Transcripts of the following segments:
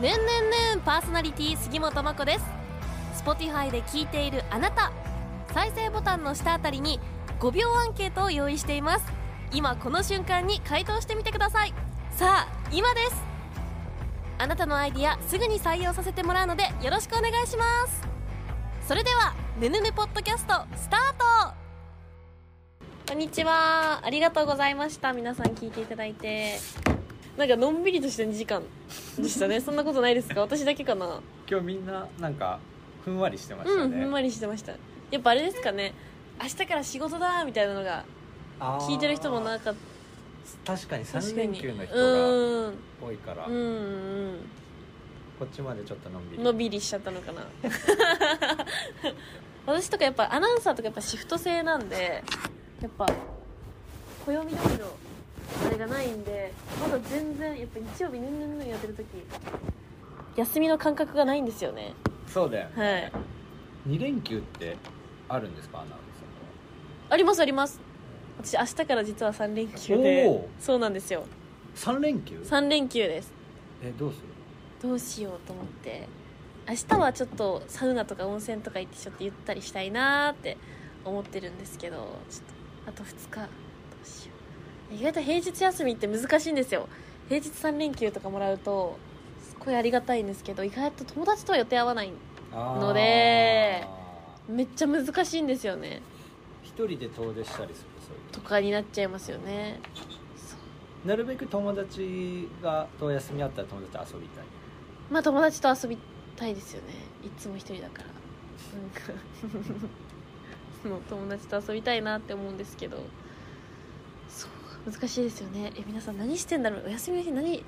ねんねんねんパーソナリティ杉本真子です。Spotify で聞いているあなた再生ボタンの下あたりに5秒アンケートを用意しています。今この瞬間に回答してみてください。さあ今です。あなたのアイディアすぐに採用させてもらうのでよろしくお願いします。それでは「ねぬねポッドキャスト」スタート。こんにちは。ありがとうございました。皆さん聞いていただいて。なんかのんびりとした2時間でしたね。そんなことないですか？私だけかな？今日みんななんかふんわりしてましたうんね、ふんわりしてました。やっぱあれですかね。明日から仕事だみたいなのが聞いてる人もなんか確かに3確かに連休の人うが多いから、うんうんこっちまでちょっとのんびり。のびりしちゃったのかな？私とかやっぱアナウンサーとかやっぱシフト制なんでやっぱ暦通りのあれがないんでまだ全然やっぱ日曜日ヌンヌンヌンやってる時休みの感覚がないんですよね。そうだよね、はい。2連休ってあるんですかアナウンありますあります。私明日から実は3連休おでー。そうなんですよ。サー3連休？3連休です。えどうする？どうしようと思って。明日はちょっとサウナとか温泉とか行ってちょっとゆったりしたいなーって思ってるんですけどちょっとあと2日意外と平日休みって難しいんですよ。平日3連休とかもらうとすごいありがたいんですけど意外と友達とは予定合わないのでめっちゃ難しいんですよね。一人で遠出したりするそういう。とかになっちゃいますよね。なるべく友達がと休みあったら友達と遊びたい。まあ友達と遊びたいですよね。いつも一人だから。なんか その友達と遊びたいなって思うんですけど。そう難しいですよね。え皆さん何してんだろう？お休みの日何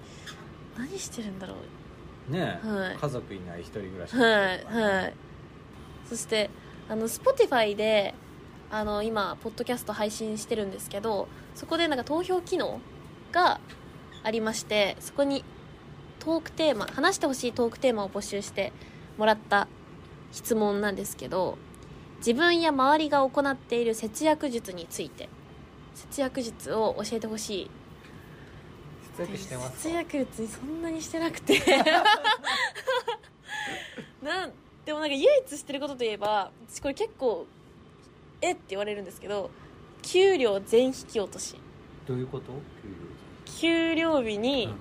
何してるんだろう？ねえ、はい。家族いない一人暮らしはいはい。そしてあの Spotify であの今ポッドキャスト配信してるんですけどそこでなんか投票機能がありましてそこにトークテーマ話してほしいトークテーマを募集してもらった質問なんですけど自分や周りが行っている節約術について節約術を教えてほしい。節約してます節約術そんなにしてなくて。なんでもなんか唯一してることといえば私これ結構えって言われるんですけど給料全引き落とし。どういうこと？給料日給に料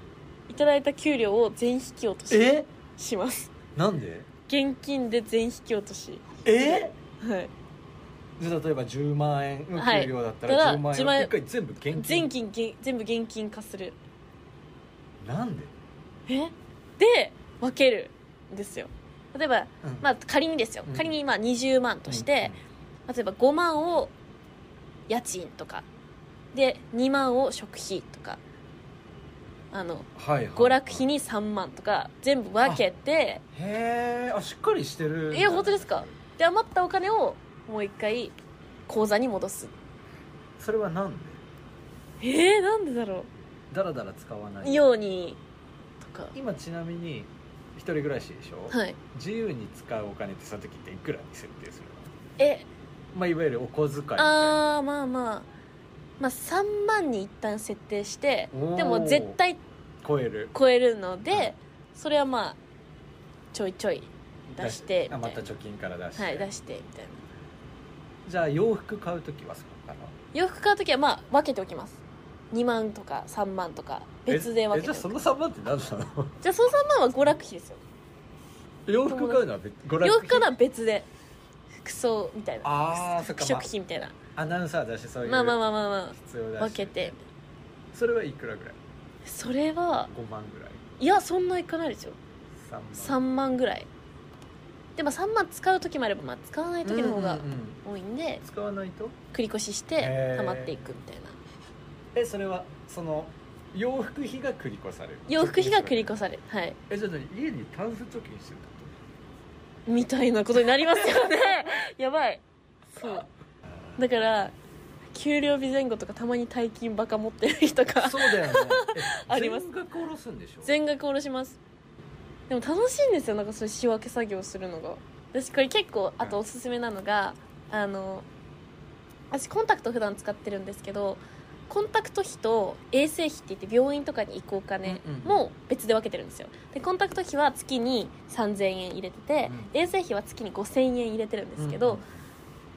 いただいた給料を全引き落としえ？します。なんで？現金で全引き落とし。え？はい例えば10万円のはい給料だったらら10万円10万円を一回全部現金？全金げ全部現金化する。なんで？え？で分けるんですよ。例えば、うん。まあ仮にですよ。うん。仮にまあ20万として、例えば5万を家賃とかで2万を食費とかあのはいはい娯楽費に3万とか全部分けてへえあしっかりしてるえ本当ですか？で余ったお金をもう一回口座に戻す。それはなんで？えー、なんでだろだらだら使わない？うようにとか。今ちなみに一人暮らしでしょ、はい。自由に使うお金ってその時っていくらに設定するの？え。まあいわゆるお小遣いみたいな。あーまあまあ。まあ3万に一旦設定しておー。でも絶対超える。超えるので、それはまあちょいちょい出してみたいなあまた貯金から出して、はい出してみたいなじゃあ洋服買う時はそうかな。洋服買う時はまあ分けておきます。2万とか3万とか別で分けてじゃあその3万って何なの？じゃあその3万は娯楽費ですよ。洋服買うのは別娯楽費？洋服買うのは別で服装みたいな。あーそっか食費みたいな、アナウンサーだしそういうまあまあまあまあまあ。必要だし。分けて。それはいくらぐらい？それは5万ぐらい。いやそんないかないですよ。3万。3万ぐらいでも3万使う時もあれば、まあ、使わない時の方がうんうんうん。多いんで使わないと？繰り越ししてへー。溜まっていくみたいな。えそれはその洋服費が繰り越される洋服費が繰り越される。はい。えじゃあ何？家にタンス貯金してるってみたいなことになりますよね。やばい。そう。だから給料日前後とかたまに大金バカ持ってる人がそうだよね。え あります。全額下ろすんでしょ？全額下ろしますでも楽しいんですよなんかそういう仕分け作業するのが。私これ結構あとおすすめなのが、あの私コンタクト普段使ってるんですけどコンタクト費と衛生費って言って病院とかに行くお金うんうんも別で分けてるんですよ。でコンタクト費は月に3000円入れてて、衛生費は月に5000円入れてるんですけど、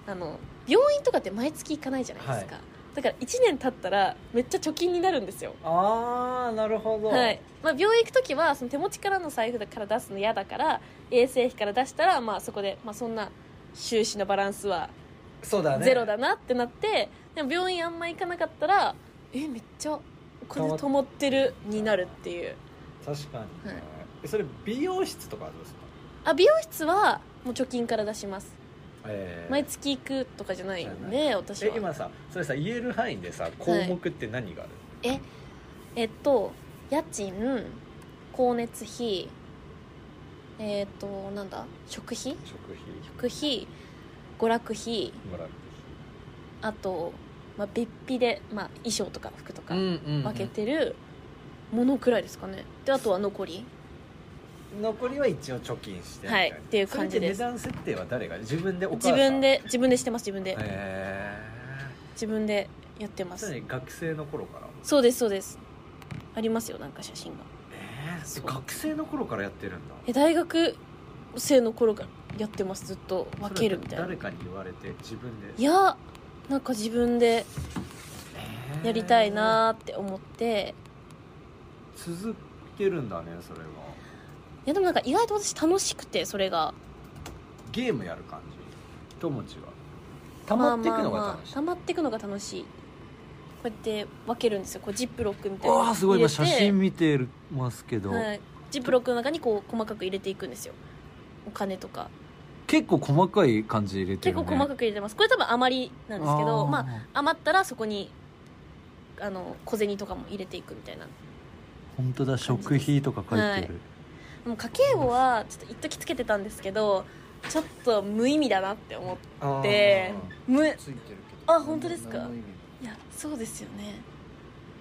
あの病院とかって毎月行かないじゃないですか、だから1年経ったらめっちゃ貯金になるんですよ。ああなるほど、はい。まあ、病院行く時はその手持ちからの財布から出すの嫌だから衛生費から出したら、まあ、そこで、まあ、そんな収支のバランスはそうだね。ゼロだなってなってでも病院あんま行かなかったらえめっちゃお金止まってるになるっていう。確かに、はい。えそれ美容室とかはどうですか、あ美容室はもう貯金から出しますえー。毎月行くとかじゃないんじゃで私は。え今さそれさ言える範囲でさ項目って何がある、ええっと家賃光熱費えっとなんだ？食費？食費。食費娯楽費。あと、まあ、別費で、まあ、衣装とか服とか分けてるものくらいですかね。であとは残り？残りは一応貯金してはいっていう感じです。値段設定は誰が？自分でお母さん？自分で自分でしてます自分で。へ自分でやってまえす学生の頃から？そうですそうです。ありますよなんか写真が。えそう。ー、学生の頃からやってるんだ？え大学生の頃からやってますずっと。分けるみたいな。誰かに言われて自分で？いやなんか自分でえー。やりたいなーって思って。続けるんだねそれがいやでもなんか意外と私楽しくてそれが。ゲームやる感じ？友達は。溜まっていくのが楽しい、あ溜まっていくのが楽しい。こうやって分けるんですよ。こうジップロックみたいなわあすごい。今写真見てますけど、はい、ジップロックの中にこう細かく入れていくんですよ。お金とか。結構細かい感じで入れてる、ね、結構細かく入れてます。これ多分余りなんですけどまあ余ったらそこにあの小銭とかも入れていくみたいな。本当だ。食費とか書いてる、はいもう家計簿はちょっと一時つけてたんですけどちょっと無意味だなって思って無あ本当ですか？いやそうですよね。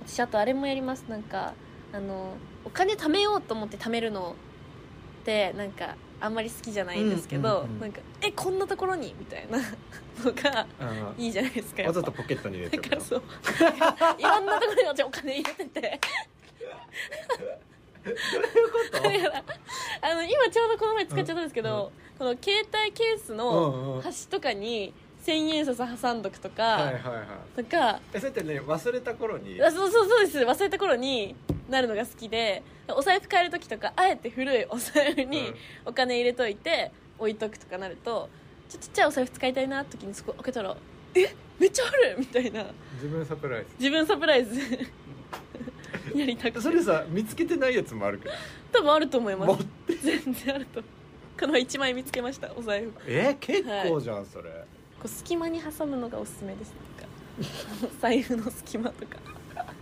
私あとあれもやります。なんかあのお金貯めようと思って貯めるのってなんかあんまり好きじゃないんですけど、うんうんうんなんかえこんなところに？みたいな のがうんいいじゃないですかわざとポケットに入れてるだからそう。いろんなところに私お金入れててだからあの今ちょうどこの前使っちゃったんですけど、この携帯ケースの端とかに千円札挟んどくとか、はいはいはい。とかえそれってね忘れた頃に？あそうそうそうです。忘れた頃になるのが好きでお財布買える時とかあえて古いお財布にうん。お金入れといて置いとくとかなるとちょちっちゃいお財布使いたいなって時にそこ開けたらえめっちゃあるみたいな。自分サプライ自分サプライズ やりたくて。ズそれさ見つけてないやつもあるけど。多分あると思いま持っす全然あるとこの1枚見つけましたお財布。こえ結構じゃんそれ。う隙間に挟むのがおすすめです。なんか財布の隙間とか。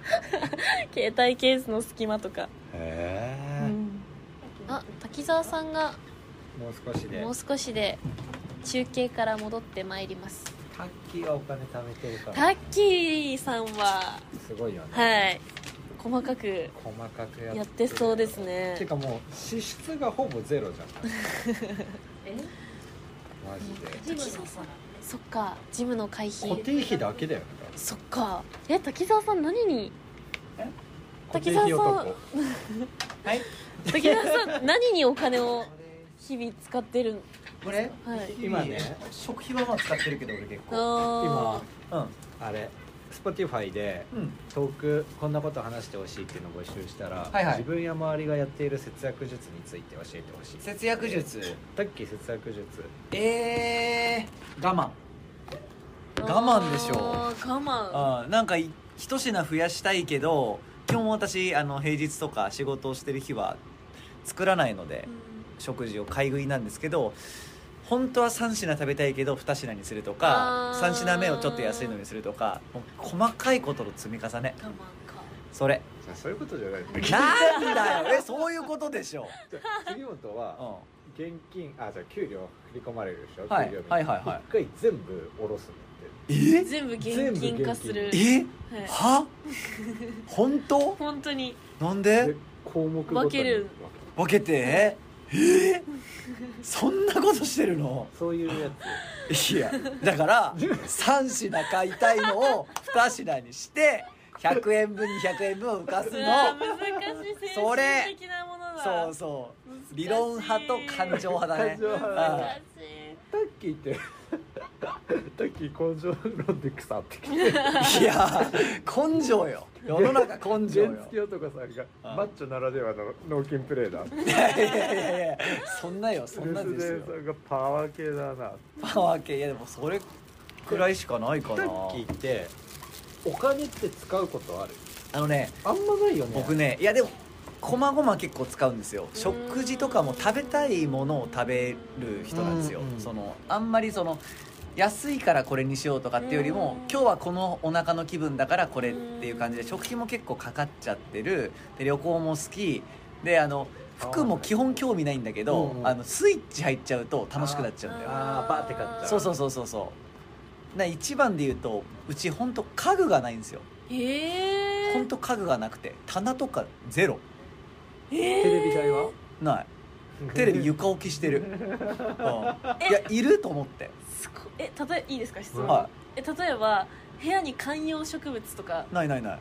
携帯ケースの隙間とか、へえうん。あ滝沢さんがもう少しで。もう少しで中継から戻ってまいります。タッキーはお金貯めてるかタッキーさんは。すごいよね。はい細かく細かくやって。そうですてねかもう支出がほぼゼロじゃん。え？マジで。そっかジムの会費。固定費だけだよね。そっか。え滝沢さん何に？固滝沢さん。はい？滝沢さん何にお金を日々使ってるん？これはい。今ね食費はまあ使ってるけど俺結構。あ今あれ Spotify でトークこんなこと話してほしいっていうのを募集したら、はいはい。自分や周りがやっている節約術について教えてほしい。節約術。さっき節約術。えー、我慢。ー我慢でしょあー我慢。あーなんかい一品増やしたいけど基本私あの平日とか仕事をしてる日は作らないので食事を買い食いなんですけど本当は3品食べたいけど2品にするとかあー。3品目をちょっと安いのにするとかもう細かいことの積み重ね。それ。じゃあそういうことじゃない。なんだよ。えそういうことでしょ、杉本はう現金あじゃあ給料振り込まれるでしょ、はい。給料日。はいはいはい。一回全部下ろすんだって。ん、え？全部現金化する。え？はい。は？本当？本当に。なんで？で項目ごとに分ける。分けてえー、そんなことしてるの？そういうやいやだから3品買いたいのを2品にして100円分200円分を浮かすの。難しい。精それ神的なものだ。そうそう。理論派と感情派だね。感情派あ難しい。タッキーってタッキー根性論で腐ってきていや根性よ。世の中根性よ。原付男さんがあマッチョならではの脳筋プレーだ。いやいやいやいやそんなよそんなレですよ。がパワー系だな。パワー系。いやでもそれくらいしかないかな。タッキーってお金って使うことある？あのねあんまないよね。僕ねいやでもこまごま結構使うんですよ。食事とかも食べたいものを食べる人なんですよ。そのあんまりその安いからこれにしようとかっていうよりもうん。今日はこのお腹の気分だからこれっていう感じで食費も結構かかっちゃってる。で旅行も好き。であの服も基本興味ないんだけどあのスイッチ入っちゃうと楽しくなっちゃうんだよ。あーバーって買っちゃう。そうそうそうそうそう。な一番で言うとうち本当家具がないんですよ。へえ本当家具がなくて棚とかゼロ。テテレビ台は？ない。テレビ床置きしてる、うん、いやいると思ってすえ例えいいですか質問、はえ例えば部屋に観葉植物とか。いないないない。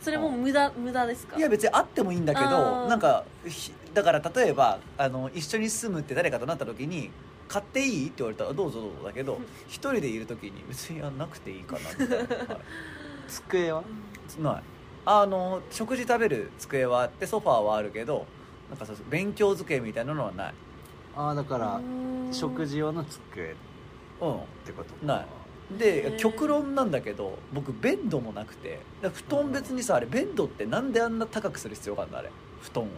それも無駄無駄ですか？いや別にあってもいいんだけあどー。なんかひだから例えばあの一緒に住むって誰かとなった時に買っていい？って言われたらどうぞどうぞだけどうん。一人でいる時に別にやんなくていいかなみたいな、はい。机は？ない。あの食事食べる机はあってソファーはあるけどなんかそう勉強机みたいなのはないああだからうん食事用の机っうん。てこと？ない。へでー。極論なんだけど僕ベッドもなくて布団別にさあれベッドってなんであんな高くする必要があるのあれ？布団を。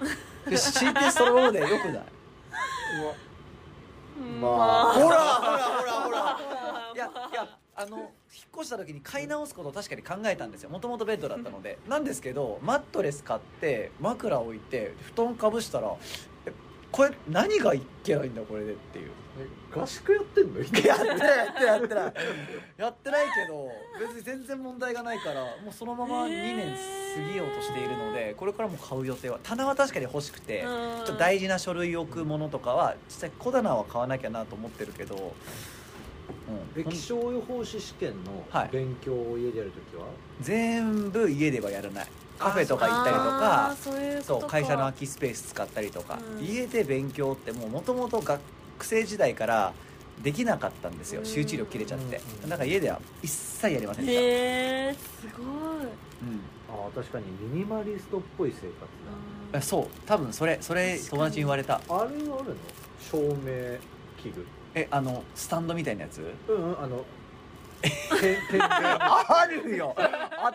で敷いてそのままでよくない？うんまあ。まほらほらほら。ほらら。いやいやあの引っ越した時に買い直すことを確かに考えたんですよ。もともとベッドだったので。なんですけどマットレス買って枕置いて布団かぶしたらえこれ何がいけないんだこれでっていう。合宿やってんの？やってないやってないやってない。やってないけど別に全然問題がないからもうそのまま2年過ぎようとしているのでこれからも買う予定は棚は確かに欲しくてちょっと大事な書類置くものとかは実際小棚は買わなきゃなと思ってるけど、うん、気象予報士試験のはい。勉強を家でやるときは、全部家ではやらないカフェとか行ったりとあかーそういうことか。そう会社の空きスペース使ったりとか、うん。家で勉強ってもともと学生時代からできなかったんですようん。集中力切れちゃって。うんだから家では一切やりませんでした、へえすごい。うん。ああ確かにミニマリストっぽい生活えそう多分それそれ友達に言われた。だあれあるの？照明器具。えあのスタンドみたいなやつ？うんうんあの あるよ。当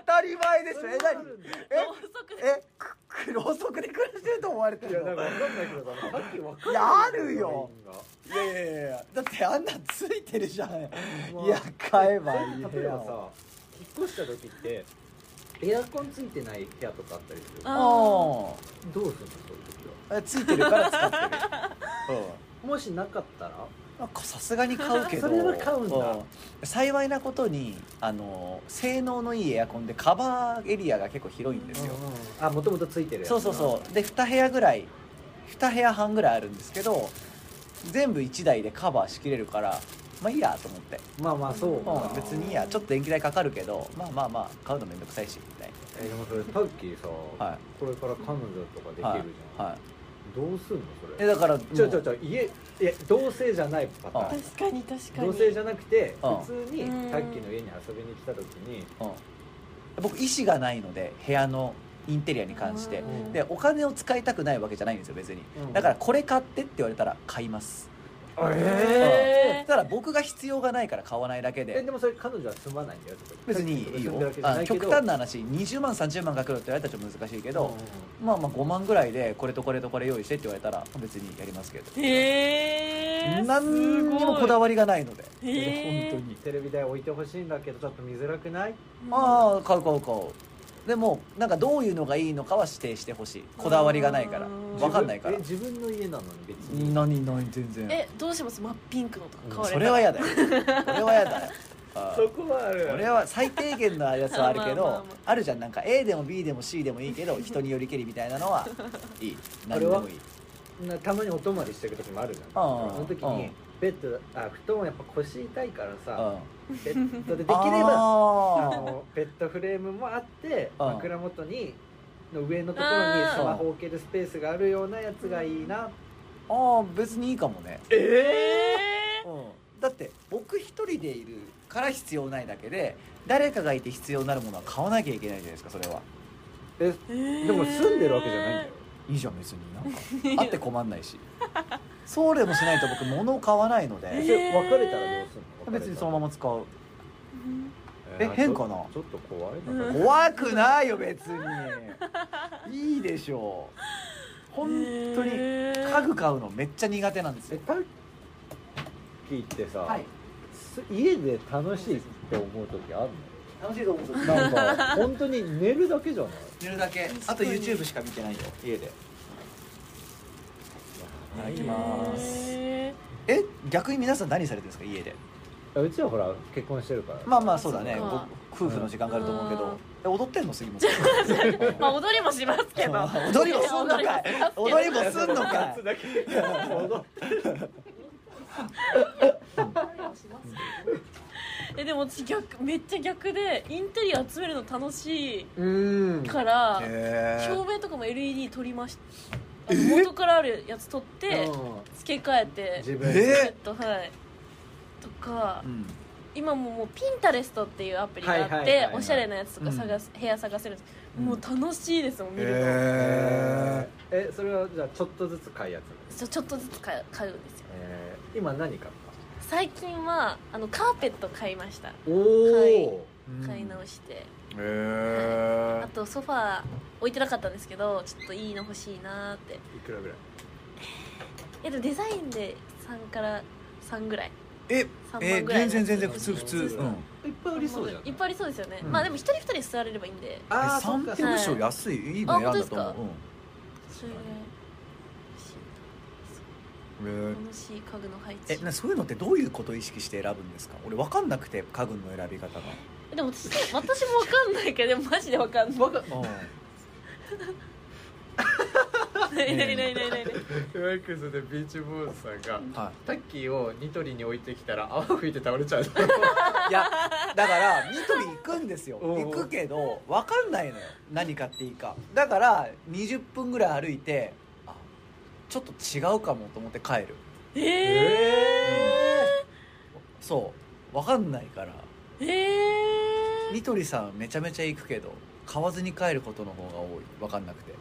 たり前でしょ。え何？え？ろうそくで。え？ろうそくで暮らしてると思われていやるんかわかんないけどささっきわかんない。いやあるよ。いやいやいや。だってあんなんついてるじゃん、まあ。いや買えばいい部例えばさ引っ越した時ってエアコンついてない部屋とかあったりする。ああどうするのそういう時は？あついてるから使ってる。う。んもしなかったら？まあさすがに買うけど。それは買うんだ。ん。幸いなことにあの性能のいいエアコンでカバーエリアが結構広いんですよ、あもともとついてるそうそうそう。で2部屋ぐらい2部屋半ぐらいあるんですけど全部1台でカバーしきれるからまあいいやと思って、まあまあそう。うん。か別にいいや。ちょっと電気代かかるけどまあまあまあ買うのめんどくさいしみたいえでもそれタッキーさ、はい。これから彼女とかできるじゃん、なはい、はい、どうすんのそれ？えだからちょちょちょ家いや同性じゃないパターン。確かに確かに。同性じゃなくてうん普通にうん。タッキーの家に遊びに来た時にうん。僕意思がないので部屋のインテリアに関して。うん。でお金を使いたくないわけじゃないんですよ別に。うん。だからこれ買ってって言われたら買いますへー。ただ僕が必要がないから買わないだけえででもそれ彼女は住まないんだよそこに別にいいよ。住んでるわけじゃあないけど。極端な話20万30万かけろって言われたらちょっと難しいけど、うまあまあ5万ぐらいでこれとこれとこれ用意してって言われたら別にやりますけど。へえ何にもこだわりがないので。本当にんテレビ台置いてほしいんだけどちょっと見づらくない？ああ買う買う買うでもなんかどういうのがいいのかは指定してほしい。こだわりがないから。うん。分かんないから。え自分の家なのに別に。何何全然。えどうします？真っピンクのとか買われたそれは嫌だよ。それは嫌だよ。あ そこはある俺は最低限のやつはあるけど まあまあまああ。るじゃん。なんか A でも B でも C でもいいけど 人によりけりみたいなのはいい。何でもいい。なたまにお泊まりしてる時もあるじゃん。その時うん。にベッドあ布団はやっぱ腰痛いからうん。さベッドでできればああーのベッドフレームもあってうん。枕元にの上のところにスマホ置けるスペースがあるようなやつがいいな。あー別にいいかもね。えだって僕一人でいるから必要ないだけで誰かがいて必要になるものは買わなきゃいけないじゃないですかそれは。えー。でも住んでるわけじゃないんだ。よいいじゃん別にな。んかあって困んないし。そうでもしないと僕物を買わないのそでれ別れたらどうするの？別にそのまま使う。うんえ変かなちょっと怖いうん。な怖くないよ別に。いいでしょう。本当に家具買うのめっちゃ苦手なんですよ。えタッキーってさ、はい。す家で楽しいって思う時ある楽しいと思うのなんか本当に寝るだけじゃない？寝るだけ。あと YouTube しか見てないよ家で。いただきます。へえ逆に皆さん何されてるんですか家で？うちはほら結婚してるから。まあまあそうだね。夫婦の時間があると思うけうん。どえ踊ってんの？杉本さん。ー まあ踊りもしますけど。踊りもすんのかい。踊りもすんのかいだけ踊ってえでも私逆めっちゃ逆でインテリア集めるの楽しいうんからへ照明とかも LED 取りました。元からあるやつ取って付け替えて自分ええっとはいとかうん。今ももうピンタレストっていうアプリがあっておしゃれなやつとか探す、部屋探せるんです。もう楽しいですもん見るの、へえそれはじゃあちょっとずつ買いやつちょちょっとずつ買う買うんですよ。えー。今何買っ最近はあのカーペット買いました。たおお買い直して、へえあとソファー置いてなかったんですけどちょっといいの欲しいなーって。いくらぐらい？えでもデザインで3から3ぐらいえ3え全然全然普通普通。いっぱいありそうじゃん。いっぱいありそうですよね、うん。まあでも一人二人座れればいいんで。あーえ三そっか。点賞安い。いいの選んだと思うあ本当ですか？それぐらい。うんへ楽しい家具の配え置なそういうのってどういうことを意識して選ぶんですか？俺分かんなくて家具の選び方が。でも私私も分かんないけどでもマジで分かんない。分かんないないないないない。フワックスでビーチボーイズさんがはタッキーをニトリに置いてきたら泡吹いて倒れちゃう。い、いやだからニトリ行くんですよ。おうおう行くけど分かんないのよ。何買っていいか。だから20分ぐらい歩いてあちょっと違うかもと思って帰る。ええそう。分かんないから。ー、えー、ニトリさんめちゃめちゃ行くけど買わずに帰ることの方が多い。分かんなくて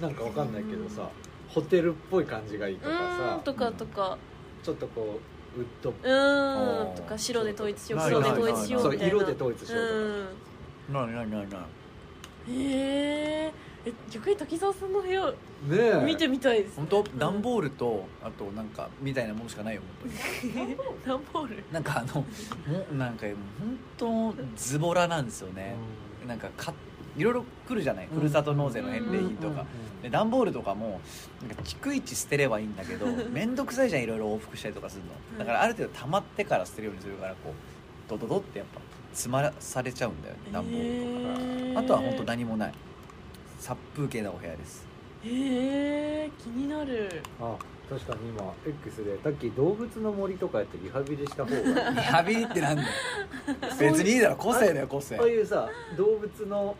なんかわかんないけどさホテルっぽい感じがいいとうかさとかとか。ちょっとこうウッドっうんとか白で統一しよう黒で統一しようみたいな。色で統一しようとか。うん。なになになになにへえ。え逆に滝沢さんの部屋ねえ。見てみたいです本当？段ボールとあとなんかみたいなものしかないよ本 段ボール？当になんかあのもうなんか本当ズボラなんですよね。なんかかいろいろ来るじゃない。ふるさと納税の返礼品とか。で段ボールとかもなんか逐一捨てればいいんだけど面倒くさいじゃんいろいろ往復したりとかするの。だからある程度溜まってから捨てるようにするからこうドドドってやっぱ詰まらされちゃうんだよね段ボールとか、あとは本当何もない。殺風景なお部屋です。へえ気になる。あ確かに今 X でさっき動物の森とかやってリハビリした方が。リハビリってなんだよ。別にいいだろ個性だよ個性。ああいうさ動物の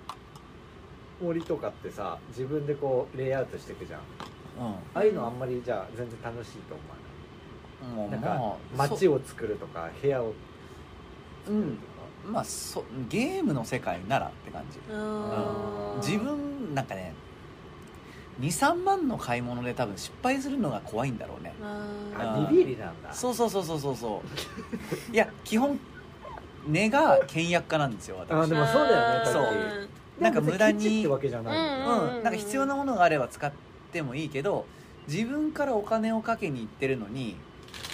森とかってさ自分でこうレイアウトしていくじゃん。うん。ああいうのあんまりじゃあ全然楽しいと思わもうないなんかまあ街を作るとか部屋をそううん。まあそゲームの世界ならって感じ。うー。ん。自分なんかね23万の買い物で多分失敗するのが怖いんだろうね。ああビビりなんだ。そうそうそうそうそうそう。いや基本根が倹約家なんですよ私。あでもそうだよねそうなんか無駄にうんうん。なんか必要なものがあれば使ってもいいけど自分からお金をかけに行ってるのに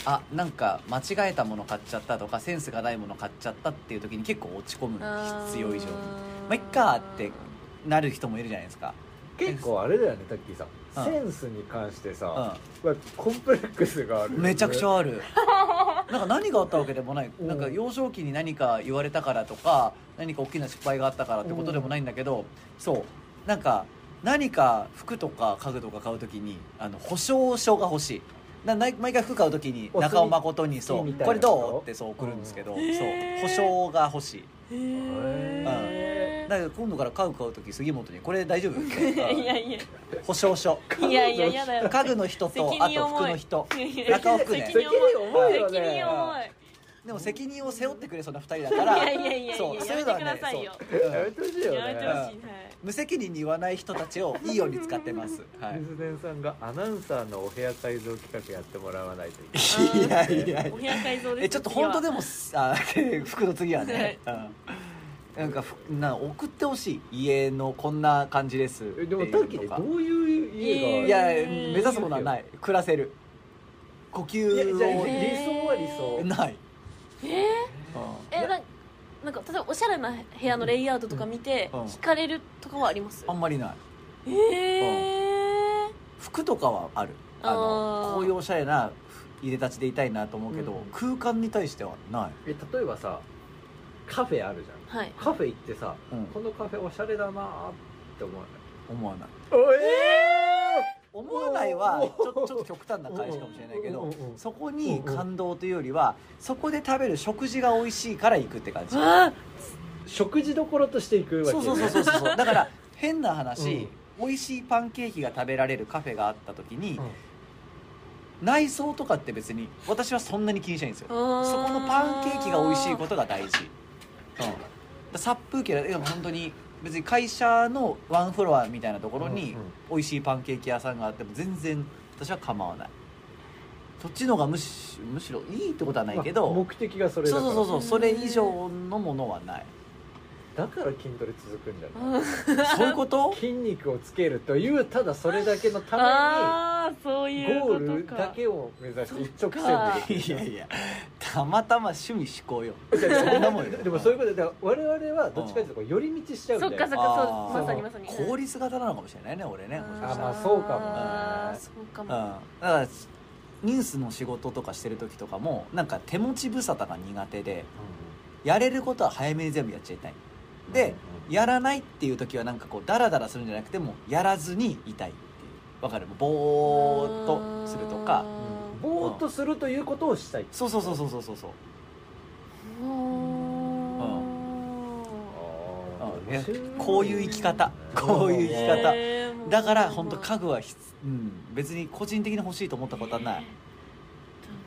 あなんか間違えたもの買っちゃったとかセンスがないもの買っちゃったっていう時に結構落ち込む必要以上に。まあいっかってなる人もいるじゃないですか。結構あれだよねタッキーさうん。センスに関してうさコンプレックスがあるね。めちゃくちゃある なんか何があったわけでもない。うん。なんか幼少期に何か言われたからとか何か大きな失敗があったからってことでもないんだけどそう。なんか何か服とか家具とか買う時にあの保証書が欲しい。なな毎回服買う時に中尾誠にそうこれどう？ってそう送るんですけど、んそう。保証が欲しいへだから今度から家具買う時杉本にこれ大丈夫？ー いやいや。保証書。いやいややだよ。家具の人とあと服の人。中尾服ね。責任重い。責任重いでも責任を背負ってくれそうな二人だからいやいやいやいやそうやそういうのはねそう。うんやめてほしいよねやめてほしいはい無責任に言わない人たちをいいように使ってます、はい、水田さん。がアナウンサーのお部屋改造企画やってもらわないといけない。いやいやいやお部屋改造ですえちょっと本当でももあ 服の次はね、うん。なんかふな送ってほしい。家のこんな感じです。えでも短期でどういう家がいやえー目指すものはない。暮らせる。呼吸を。理えー想は理想。ない、えー？うん。えななんか例えばおしゃれな部屋のレイアウトとか見てうん。惹かれるとかはあります？あんまりない。ええ服とかはある。あのこういうおしゃれな入れ立ちでいたいなと思うけど、うん。空間に対してはない、え例えばさカフェあるじゃん。はい。カフェ行ってさうん。このカフェおしゃれだなーって思わない？思わない。おえ思わないはちょちょっと極端な返しかもしれないけどそこに感動というよりはそこで食べる食事が美味しいから行くって感じ。わ食事どころとして行くわけそうそうそうそうそう。だから 変な話、うん。美味しいパンケーキが食べられるカフェがあった時に、うん。内装とかって別に私はそんなに気にしないんですよ。そこのパンケーキが美味しいことが大事、うん、殺風景でも本当に別に会社のワンフロアみたいなところに美味しいパンケーキ屋さんがあっても全然私は構わない。そっちの方がむしむしろいいってことはないけど、まあ目的がそれだから。そうそうそうそうそれ以上のものはないだから筋トレ続くんじゃな。い そういうこと？筋肉をつけるというただそれだけのためあーそうにいうこゴールだけを目指して一直か線いやいや。たまたま趣味思考よ。でそんなもんよでもそういうことでだから我々はどっちかというとこう寄り道しちゃうんだよそっかそっかそうまさにまさに効率型なのかもしれないね俺ねもしかあしたらまあそうかもねあーそうかうん、もだからニュースの仕事とかしてる時とかもなんか手持ち無沙汰が苦手でやれることは早めに全部やっちゃいたいで、やらないっていう時はなんかこうダラダラするんじゃなくてもやらずにいたいっていう。わかる？ぼーっとするとか。うん。ぼーっとするということをしたい。そうそうそうそうそうそう。そうこういう生き方。こういう生き方。だから本当家具はひつ、うん、別に個人的に欲しいと思ったことはない、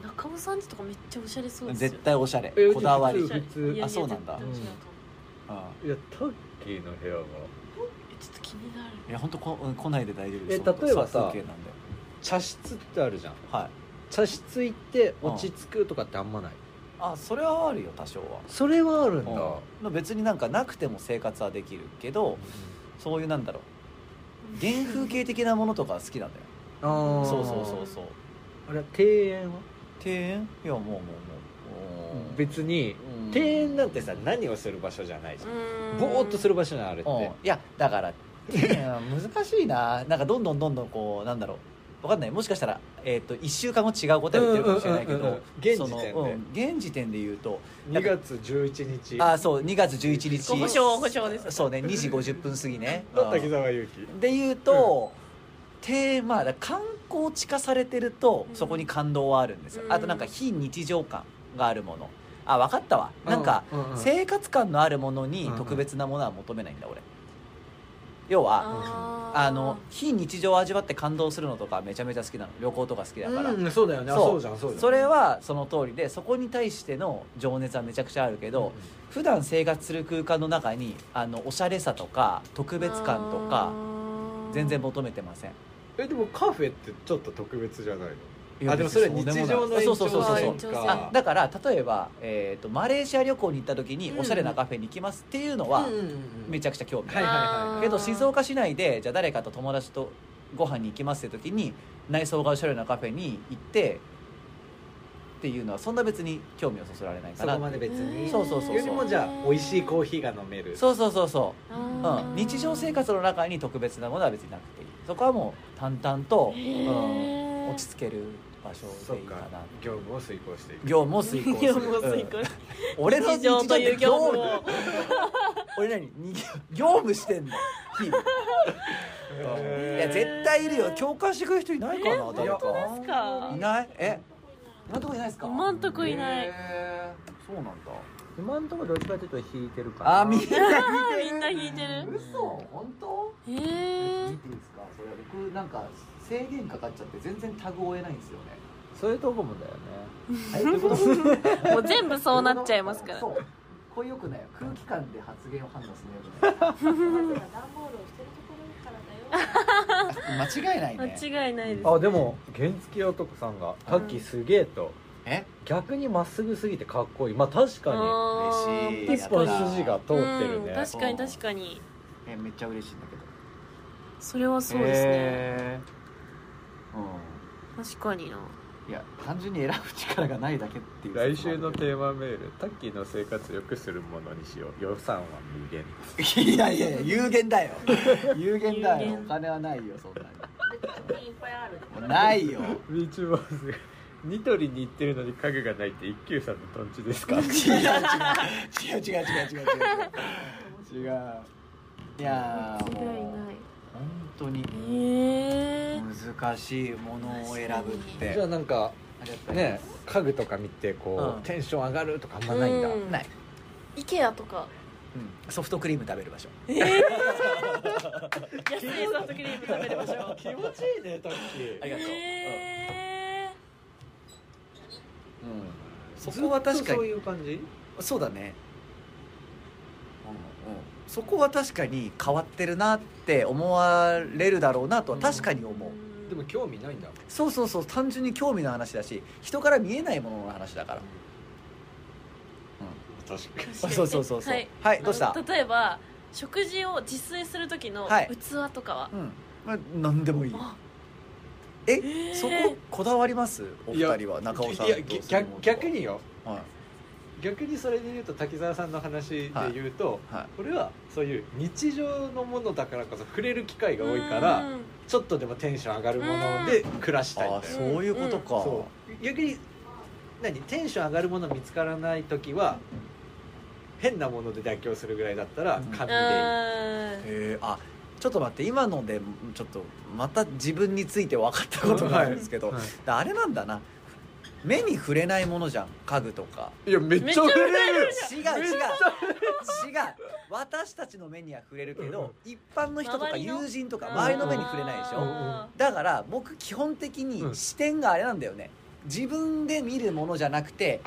中尾さんちとかめっちゃおしゃれそうですよ。絶対おしゃれ。えこだわり。あそうなんだ。ううん。いやタッキーの部屋が。えちょっと気になる。いや本当こうん来ないで大丈夫です。え例えばさ殺風景なんで。茶室ってあるじゃん。はい。茶室行って落ち着くとかってあんまない？あそれはあるよ多少は。それはあるんだ。うん。別になんかなくても生活はできるけどそういうなんだろう。原風景的なものとか好きなんだよ。あー。そうそうそうそう。あれ庭園は？庭園？いやもうもうもう。うん。別にうん庭園なんてさ何をする場所じゃないじゃん。うん。ぼーっとする場所じゃんあれって。うん。いやだから庭園は難しいな。なんかどんどんどんどんこうなんだろう。わかんない。もしかしたら、えー、と1週間後違う答えを言ってるかもしれないけうんうんうんうん。ど現時点で。そのうん。現時点で言うと2月11日。あそう2月11日。ご保証保証ですそうね2時50分過ぎね。だ滝うん沢祐希で言うと、テーマだ観光地化されてるとうん。そこに感動はあるんですよ、うん。あとなんか非日常感があるものあ分かったわ。なんか生活感のあるものに特別なものは求めないんだ俺。要はあの非日常を味わって感動するのとかめちゃめちゃ好きなの。旅行とか好きだから、うんそうだよね。あそう。そうじゃんそうじゃん。それはその通りでそこに対しての情熱はめちゃくちゃあるけど、普段生活する空間の中にあのおしゃれさとか特別感とか全然求めてません。えでもカフェってちょっと特別じゃないの？あでもそれは日常の延長そうそうそうそうあだから例えば、えー、とマレーシア旅行に行った時にうん。おしゃれなカフェに行きますっていうのはめちゃゃくちゃ興味ある、はいはいはい。けど静岡市内でじゃあ誰かと友達とご飯に行きますって時に内装がおしゃれなカフェに行ってっていうのはそんな別に興味をそそられないかなそこまで別に。そうそうそうそう。よりもじゃあ美味しいコーヒーが飲める。そうそうそうそあう、ー。うん、日常生活の中に特別なものは別になくていい。そこはもう淡々と、へうーん、落ち着ける場所そうかでいいかな業務を遂行していく。業務を遂行す業る務を遂行うん。俺の日常という業務を。俺何？に業務してんの？日々。いや絶対いるよ。共感してくれる人いないかな誰か。ですか？いない？え？今んとこいないですか？今んとこいない。そうなんだ今のところどっちかというと弾いてるかな。あみんなみんな弾いてる。嘘本当？へえ見ていいですか？それ僕なんか制限かかっちゃって全然タグ追えないんですよね。そういうとこもだよね。はいということ もう全部そうなっちゃいますから。そう。これよくないよ。空気感で発言を判断するのよくない 段ボールを捨てるところからだよ。間違いないね。間違いないです。あでも原付男さんが「タッキーすげえ」とえ？逆にまっすぐすぎてかっこいい。まあ確か嬉しい。に一本筋が通ってるね。うん確かに確かに。えめっちゃ嬉しいんだけど。それはそうですね。へー。確かにな。うんいや単純に選ぶ力がないだけっていう。来週のテーマメール「タッキーの生活を良くするものにしよう。予算は無限いやいやいや 有限だよ。有限だ有限。よお金はないよそんなで貯金いっぱいある。にないよ。ビーチボスがニトリに行ってるのに家具がないって一休さんのトンチですか？違う違う違う違う違う違う。違ういやー間違いないもう本当に難しいものを選ぶって。じゃあなんかね家具とか見てこう、うん。テンション上がるとかあんまないんだ、うん。ない、IKEA とか。うん、ソフトクリーム食べる場所。安いソフトクリーム食べる場所。気持ちいいねタッキありがとう、へえうん、そこは確かそうにいう感じ？そうだね。うんうん。そこは確かに変わってるなって思われるだろうなとは確かに思う、でも興味ないんだ。そうそうそう。単純に興味の話だし人から見えないものの話だから、確かに。そうそうそうそう。はい。はいどうした？例えば食事を自炊する時のはい。器とかは、うん。まあ何でもいい。あえそここだわります？お二人は中尾さんいや逆逆によ。はい。逆にそれで言うと滝沢さんの話で言うと、はい。これはそういう日常のものだからこそ触れる機会が多いからうん。ちょっとでもテンション上がるもので暮らしたいあそういうことか、そう。逆に何？テンション上がるもの見つからない時は変なもので妥協するぐらいだったらうん。紙でいい、あーへえあちょっと待って今のでちょっとまた自分について分かったことがあるんですけど、はい。だあれなんだな。目に触れないものじゃん家具とか。いやめっちゃ触れる違う違う。違う。私たちの目には触れるけど一般の人とか友人とか周りの目に触れないでしょ。あだから僕基本的に視点があれなんだよね。自分で見るものじゃなくて人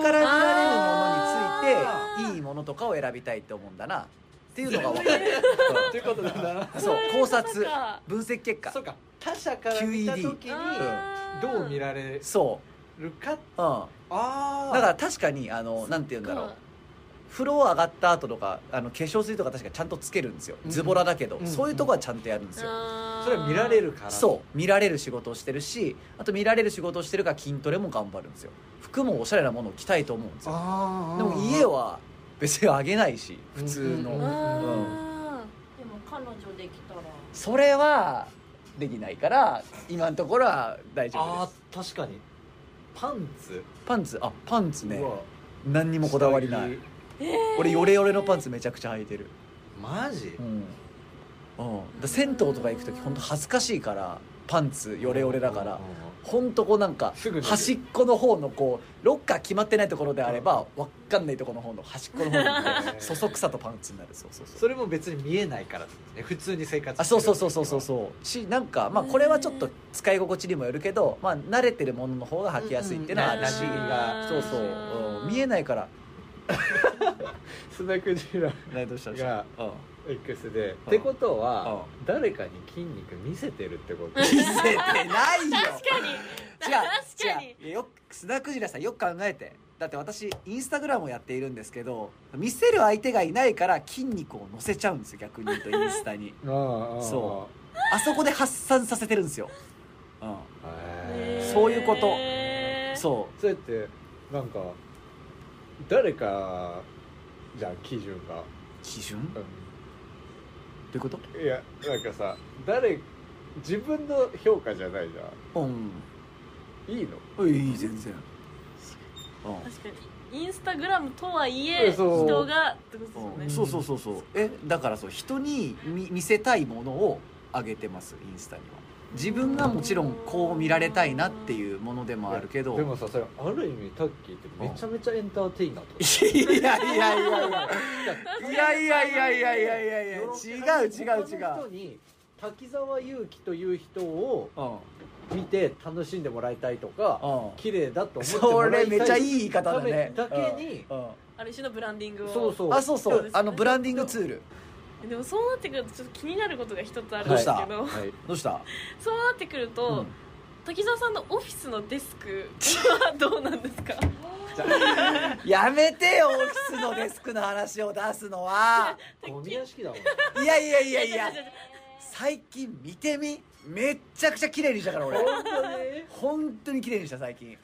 から見られるものについていいものとかを選びたいって思うんだなっていうのが分かる。ということだな。そう考察そうか。分析結果。そうか。他者から見た時にどう見られそるか。う、うん、ああだから確かにあのなんて言うんだろう。風呂上がった後とかあの化粧水とか確かちゃんとつけるんですよ。うん。ズボラだけど、うん。そういうとこはちゃんとやるんですよ、あー。それは見られるから。そう。見られる仕事をしてるしあと見られる仕事をしてるから筋トレも頑張るんですよ。服もおしゃれなものを着たいと思うんですよ。あでも家は別にあげないし普通の、でも彼女できたら。それはできないから今のところは大丈夫あです。ー確かに。パンツ？パンツ？あパンツね。何にもこだわりない。俺ヨレヨレのパンツめちゃくちゃ履いてる。マジ？うん、うん、だ銭湯とか行く時本当恥ずかしいからパンツヨレヨレだからなんかすぐ脱ぐ端っこの方のこうロッカー決まってないところであれば分かんないところの方の端っこの方に行ってそそくさとパンツになる。そうそうそう。それも別に見えないからですね。普通に生活あそうそうそうそうそううそう。しなんかまあこれはちょっと使い心地にもよるけどまあ慣れてるものの方が履きやすいっていうのはあるし、そうそう、うん。見えないから。スナクジラがうん X で。ってことはう誰かに筋肉見せてるってこと。見せてないよ。確かに。違う確かに。違うよく須田クジラさんよく考えて。だって私インスタグラムをやっているんですけど見せる相手がいないから筋肉を載せちゃうんですよ逆に言うとインスタに。そあそこで発散させてるんですよ、うん、そういうこと。そう。そうやってなんか誰かじゃん基準が、基準？どういうこと？うんいやなんかさ誰自分の評価じゃないじゃうん。んいいの？いい全然。うん。確かに。インスタグラムとはいえそう。人がってことですよね。そうそうそうそう。えだからそう人に見見せたいものを上げてますインスタには自分がもちろんこう見られたいなっていうものでもあるけど。でもさそれある意味タッキーってめちゃめちゃエンターテイナーって。こといやいやいやいやいいやいやいやいやいや。いやいや違う違う違他の人うに滝沢祐希という人をうん見て楽しんでもらいたいとかうん綺麗だと思ってそもらいたいれめっちゃいい言い方だねだけにうんうんある種のブランディングをそうそうあそうそうあのブランディングツールでもそうなってくるとちょっと気になることが一つあるんどうした？ですけど、はい。どうした？そうなってくると、うん。滝沢さんのオフィスのデスクはどうなんですか？やめてよオフィスのデスクの話を出すのは。ゴミ屋敷だもん。いやいやいやいやいやいやいや最近見てみめっちゃくちゃ綺麗にしたから俺。本当に本当に綺麗にした最近